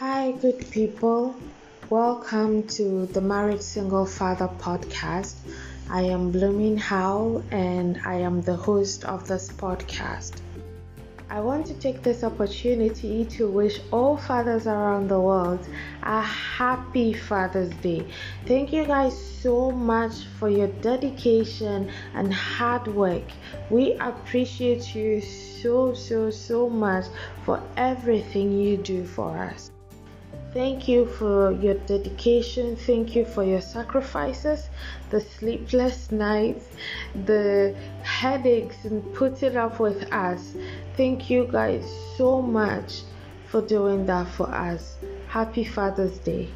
Hi, good people. Welcome to the Married Single Father podcast. I am Blooming Howe and I am the host of this podcast. I want to take this opportunity to wish all fathers around the world a happy Father's Day. Thank you guys so much for your dedication and hard work. We appreciate you so, so, so much for everything you do for us. Thank you for your dedication. Thank you for your sacrifices, the sleepless nights, the headaches, and putting up with us. Thank you guys so much for doing that for us. Happy Father's Day.